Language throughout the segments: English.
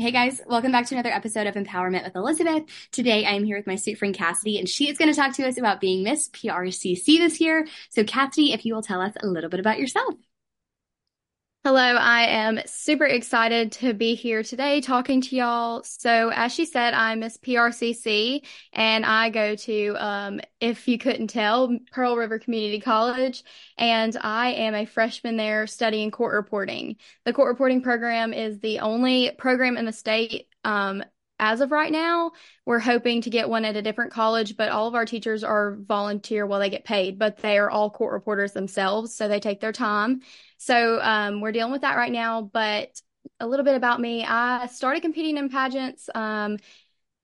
Hey guys, welcome back to another episode of Empowerment with Elizabeth. Today I am here with my sweet friend Kassidy, and she is going to talk to us about being Miss PRCC this year. So, Kassidy, if you will tell us a little bit about yourself. Hello, I am super excited to be here today talking to y'all. So, as she said, I'm Miss PRCC and I go to, um, if you couldn't tell, Pearl River Community College, and I am a freshman there studying court reporting. The court reporting program is the only program in the state um, as of right now, we're hoping to get one at a different college, but all of our teachers are volunteer while they get paid, but they are all court reporters themselves, so they take their time. So um, we're dealing with that right now. But a little bit about me I started competing in pageants um,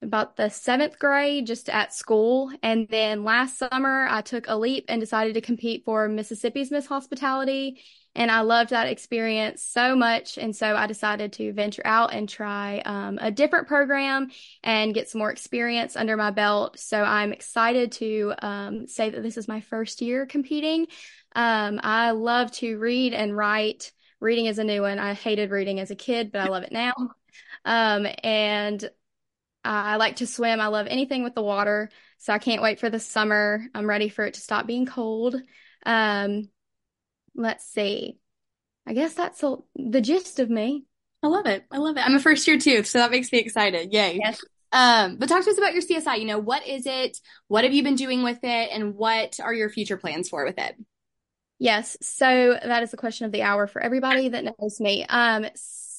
about the seventh grade just at school. And then last summer, I took a leap and decided to compete for Mississippi's Miss Hospitality. And I loved that experience so much. And so I decided to venture out and try um, a different program and get some more experience under my belt. So I'm excited to um, say that this is my first year competing. Um, I love to read and write. Reading is a new one. I hated reading as a kid, but I love it now. Um, and I like to swim. I love anything with the water. So I can't wait for the summer. I'm ready for it to stop being cold. Um, let's see. I guess that's a, the gist of me. I love it. I love it. I'm a first year too, so that makes me excited. Yay. Yes. Um, but talk to us about your CSI. You know, what is it? What have you been doing with it? And what are your future plans for with it? Yes. So that is the question of the hour for everybody that knows me. Um,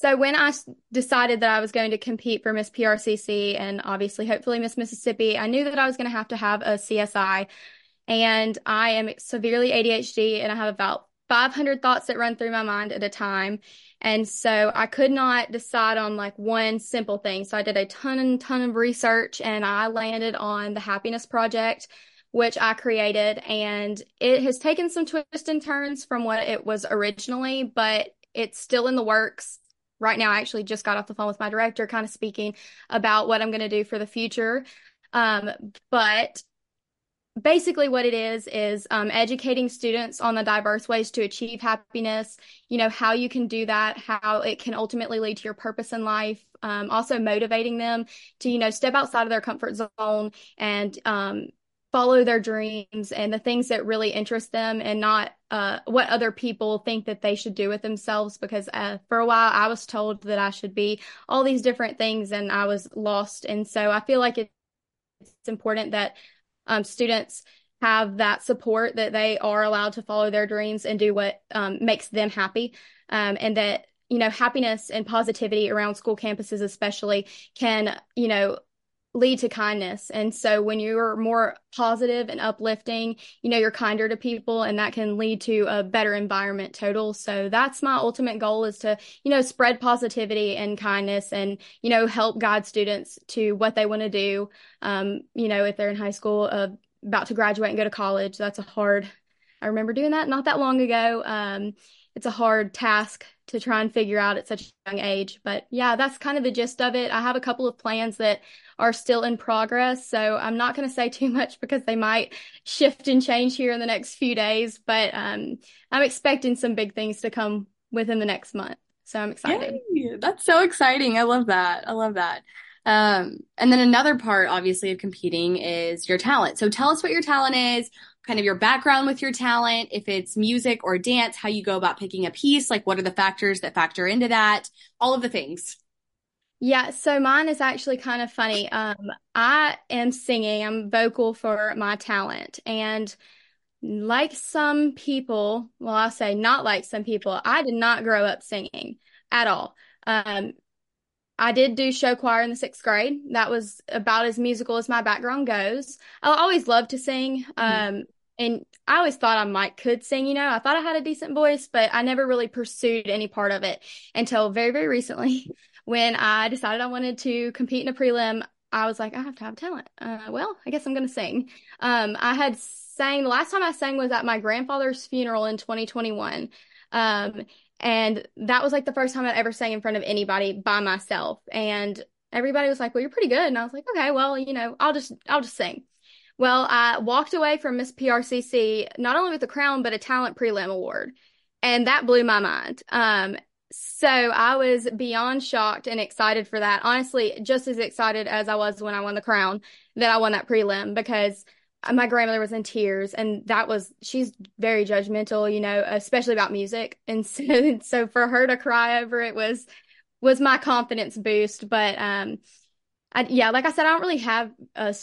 so when I decided that I was going to compete for Miss PRCC and obviously hopefully Miss Mississippi, I knew that I was going to have to have a CSI. And I am severely ADHD and I have about 500 thoughts that run through my mind at a time. And so I could not decide on like one simple thing. So I did a ton and ton of research and I landed on the happiness project, which I created. And it has taken some twists and turns from what it was originally, but it's still in the works. Right now, I actually just got off the phone with my director, kind of speaking about what I'm going to do for the future. Um, but basically what it is is um, educating students on the diverse ways to achieve happiness you know how you can do that how it can ultimately lead to your purpose in life um, also motivating them to you know step outside of their comfort zone and um, follow their dreams and the things that really interest them and not uh, what other people think that they should do with themselves because uh, for a while i was told that i should be all these different things and i was lost. And so i feel like it's important that um, students have that support that they are allowed to follow their dreams and do what um, makes them happy. Um, and that you know happiness and positivity around school campuses especially can you know lead to kindness and so when you're more positive and uplifting you know you're kinder to people and that can lead to a better environment total so that's my ultimate goal is to you know spread positivity and kindness and you know help guide students to what they want to do um you know if they're in high school uh, about to graduate and go to college that's a hard i remember doing that not that long ago um it's a hard task to try and figure out at such a young age. But yeah, that's kind of the gist of it. I have a couple of plans that are still in progress, so I'm not going to say too much because they might shift and change here in the next few days. But um, I'm expecting some big things to come within the next month. So I'm excited. Yay, that's so exciting. I love that. I love that. Um, and then another part, obviously, of competing is your talent. So tell us what your talent is, kind of your background with your talent, if it's music or dance, how you go about picking a piece, like what are the factors that factor into that, all of the things. Yeah, so mine is actually kind of funny. Um, I am singing, I'm vocal for my talent. And like some people, well, I'll say not like some people, I did not grow up singing at all. Um, I did do show choir in the sixth grade. That was about as musical as my background goes. I always loved to sing. Mm-hmm. Um, and I always thought I might could sing, you know. I thought I had a decent voice, but I never really pursued any part of it until very, very recently when I decided I wanted to compete in a prelim. I was like, I have to have talent. Uh, well, I guess I'm going to sing. Um, I had sang, the last time I sang was at my grandfather's funeral in 2021. Um, and that was like the first time I ever sang in front of anybody by myself. And everybody was like, well, you're pretty good. And I was like, okay, well, you know, I'll just, I'll just sing. Well, I walked away from Miss PRCC not only with a crown but a talent prelim award, and that blew my mind. Um, So I was beyond shocked and excited for that. Honestly, just as excited as I was when I won the crown that I won that prelim because my grandmother was in tears and that was she's very judgmental, you know, especially about music. And so so for her to cry over it was was my confidence boost, but um I, yeah, like I said I don't really have a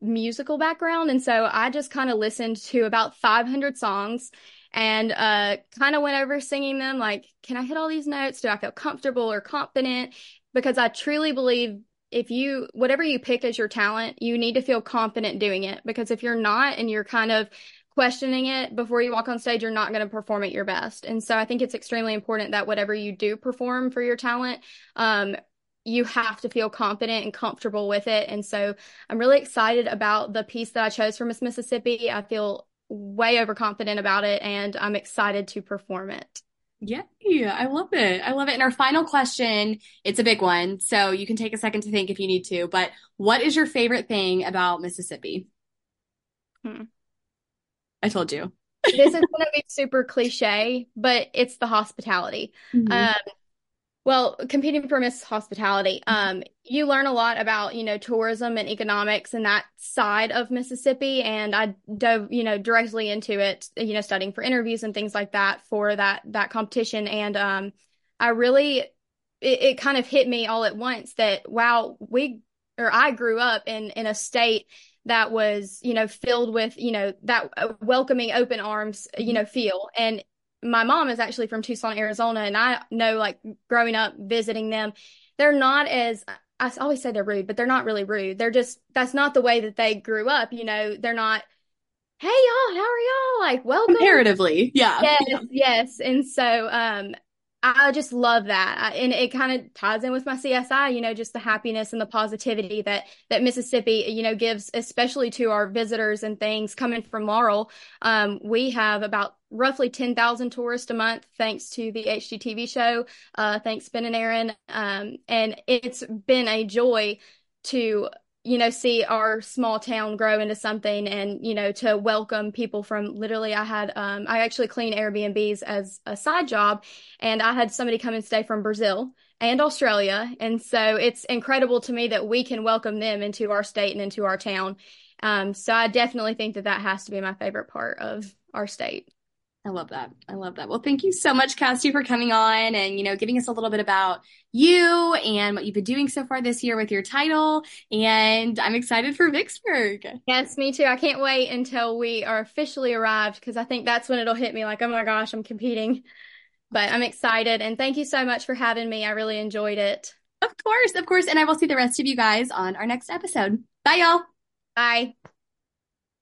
musical background and so I just kind of listened to about 500 songs and uh, kind of went over singing them like, can I hit all these notes? Do I feel comfortable or confident? Because I truly believe if you, whatever you pick as your talent, you need to feel confident doing it. Because if you're not and you're kind of questioning it before you walk on stage, you're not going to perform at your best. And so I think it's extremely important that whatever you do perform for your talent, um, you have to feel confident and comfortable with it. And so I'm really excited about the piece that I chose for Miss Mississippi. I feel way overconfident about it and I'm excited to perform it. Yeah, I love it. I love it. And our final question, it's a big one, so you can take a second to think if you need to, but what is your favorite thing about Mississippi? Hmm. I told you. this is going to be super cliche, but it's the hospitality. Mm-hmm. Um, well, competing for Miss Hospitality, um, you learn a lot about, you know, tourism and economics and that side of Mississippi. And I dove, you know, directly into it, you know, studying for interviews and things like that for that, that competition. And, um, I really, it, it kind of hit me all at once that, wow, we, or I grew up in, in a state that was, you know, filled with, you know, that uh, welcoming open arms, you know, feel. And my mom is actually from Tucson, Arizona, and I know like growing up visiting them, they're not as I always say they're rude, but they're not really rude. They're just that's not the way that they grew up. You know, they're not. Hey y'all, how are y'all? Like welcome. Comparatively, yeah. Yes, yeah. yes. And so, um, I just love that. and it kind of ties in with my CSI, you know, just the happiness and the positivity that, that Mississippi, you know, gives, especially to our visitors and things coming from Laurel. Um, we have about roughly 10,000 tourists a month, thanks to the HGTV show. Uh, thanks, Ben and Erin. Um, and it's been a joy to you know, see our small town grow into something and, you know, to welcome people from literally, I had, um, I actually clean Airbnbs as a side job and I had somebody come and stay from Brazil and Australia. And so it's incredible to me that we can welcome them into our state and into our town. Um, so I definitely think that that has to be my favorite part of our state. I love that. I love that. Well, thank you so much, Cassie, for coming on and, you know, giving us a little bit about you and what you've been doing so far this year with your title. And I'm excited for Vicksburg. Yes, me too. I can't wait until we are officially arrived because I think that's when it'll hit me like, oh my gosh, I'm competing. But I'm excited. And thank you so much for having me. I really enjoyed it. Of course, of course. And I will see the rest of you guys on our next episode. Bye, y'all. Bye.